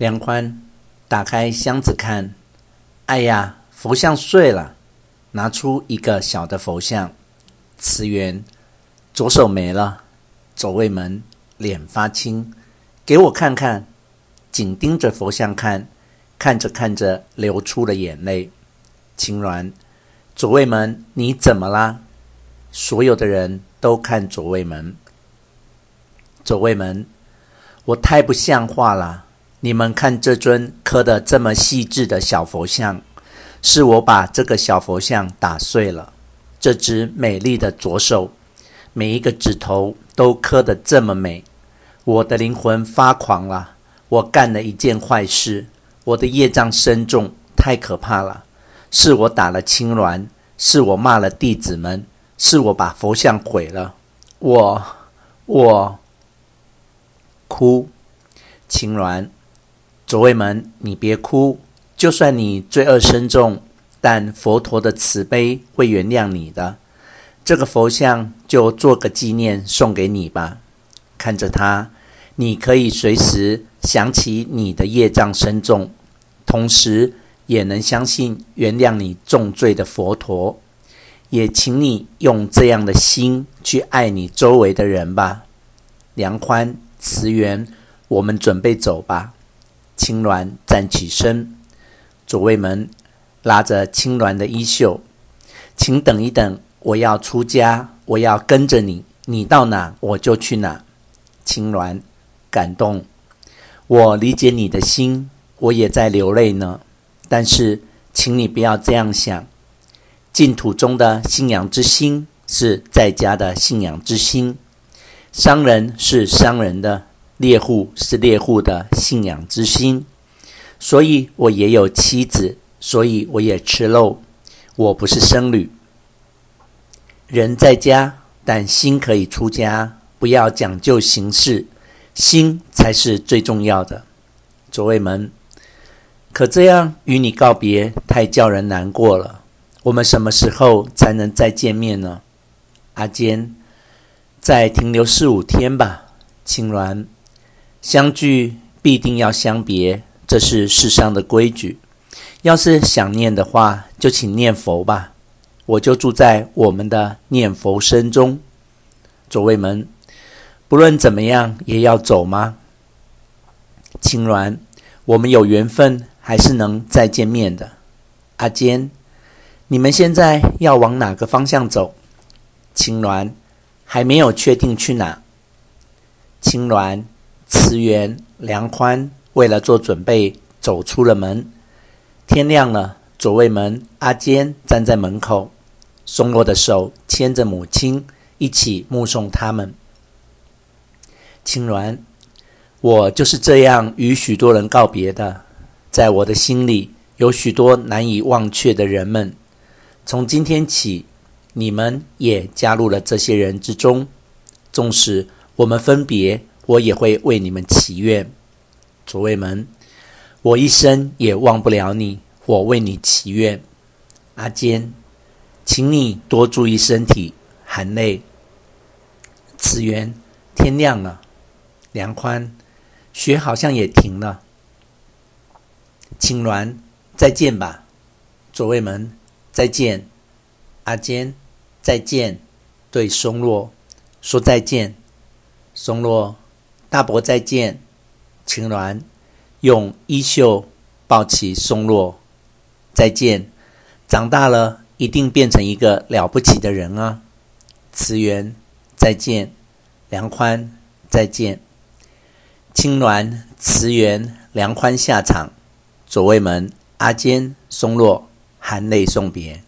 梁宽打开箱子看，哎呀，佛像碎了，拿出一个小的佛像。慈源左手没了，左卫门脸发青，给我看看，紧盯着佛像看，看着看着流出了眼泪。青鸾，左卫门你怎么啦？所有的人都看左卫门。左卫门，我太不像话了！你们看这尊刻得这么细致的小佛像，是我把这个小佛像打碎了。这只美丽的左手，每一个指头都刻得这么美，我的灵魂发狂了。我干了一件坏事，我的业障深重，太可怕了。是我打了青鸾，是我骂了弟子们，是我把佛像毁了。我，我。哭，青鸾，左卫门，你别哭。就算你罪恶深重，但佛陀的慈悲会原谅你的。这个佛像就做个纪念送给你吧。看着它，你可以随时想起你的业障深重，同时也能相信原谅你重罪的佛陀。也请你用这样的心去爱你周围的人吧。梁宽。慈源，我们准备走吧。青鸾站起身，左卫门拉着青鸾的衣袖，请等一等，我要出家，我要跟着你，你到哪我就去哪。青鸾感动，我理解你的心，我也在流泪呢。但是，请你不要这样想，净土中的信仰之心是在家的信仰之心。商人是商人的，猎户是猎户的信仰之心，所以我也有妻子，所以我也吃肉，我不是僧侣。人在家，但心可以出家，不要讲究形式，心才是最重要的。左卫门，可这样与你告别，太叫人难过了。我们什么时候才能再见面呢？阿坚。再停留四五天吧，青鸾。相聚必定要相别，这是世上的规矩。要是想念的话，就请念佛吧。我就住在我们的念佛声中。左卫门，不论怎么样，也要走吗？青鸾，我们有缘分，还是能再见面的。阿坚，你们现在要往哪个方向走？青鸾。还没有确定去哪。青鸾、慈源、梁宽为了做准备，走出了门。天亮了，左卫门、阿坚站在门口，松落的手牵着母亲，一起目送他们。青鸾，我就是这样与许多人告别的，在我的心里有许多难以忘却的人们。从今天起。你们也加入了这些人之中，纵使我们分别，我也会为你们祈愿。左卫门，我一生也忘不了你，我为你祈愿。阿坚，请你多注意身体，含泪。慈圆，天亮了。梁宽，雪好像也停了。青鸾，再见吧。左卫门，再见。阿坚，再见，对松落说再见。松落，大伯再见。青鸾用衣袖抱起松落，再见。长大了一定变成一个了不起的人啊！慈源，再见。梁宽，再见。青鸾、慈源、梁宽下场，左卫门、阿坚、松落含泪送别。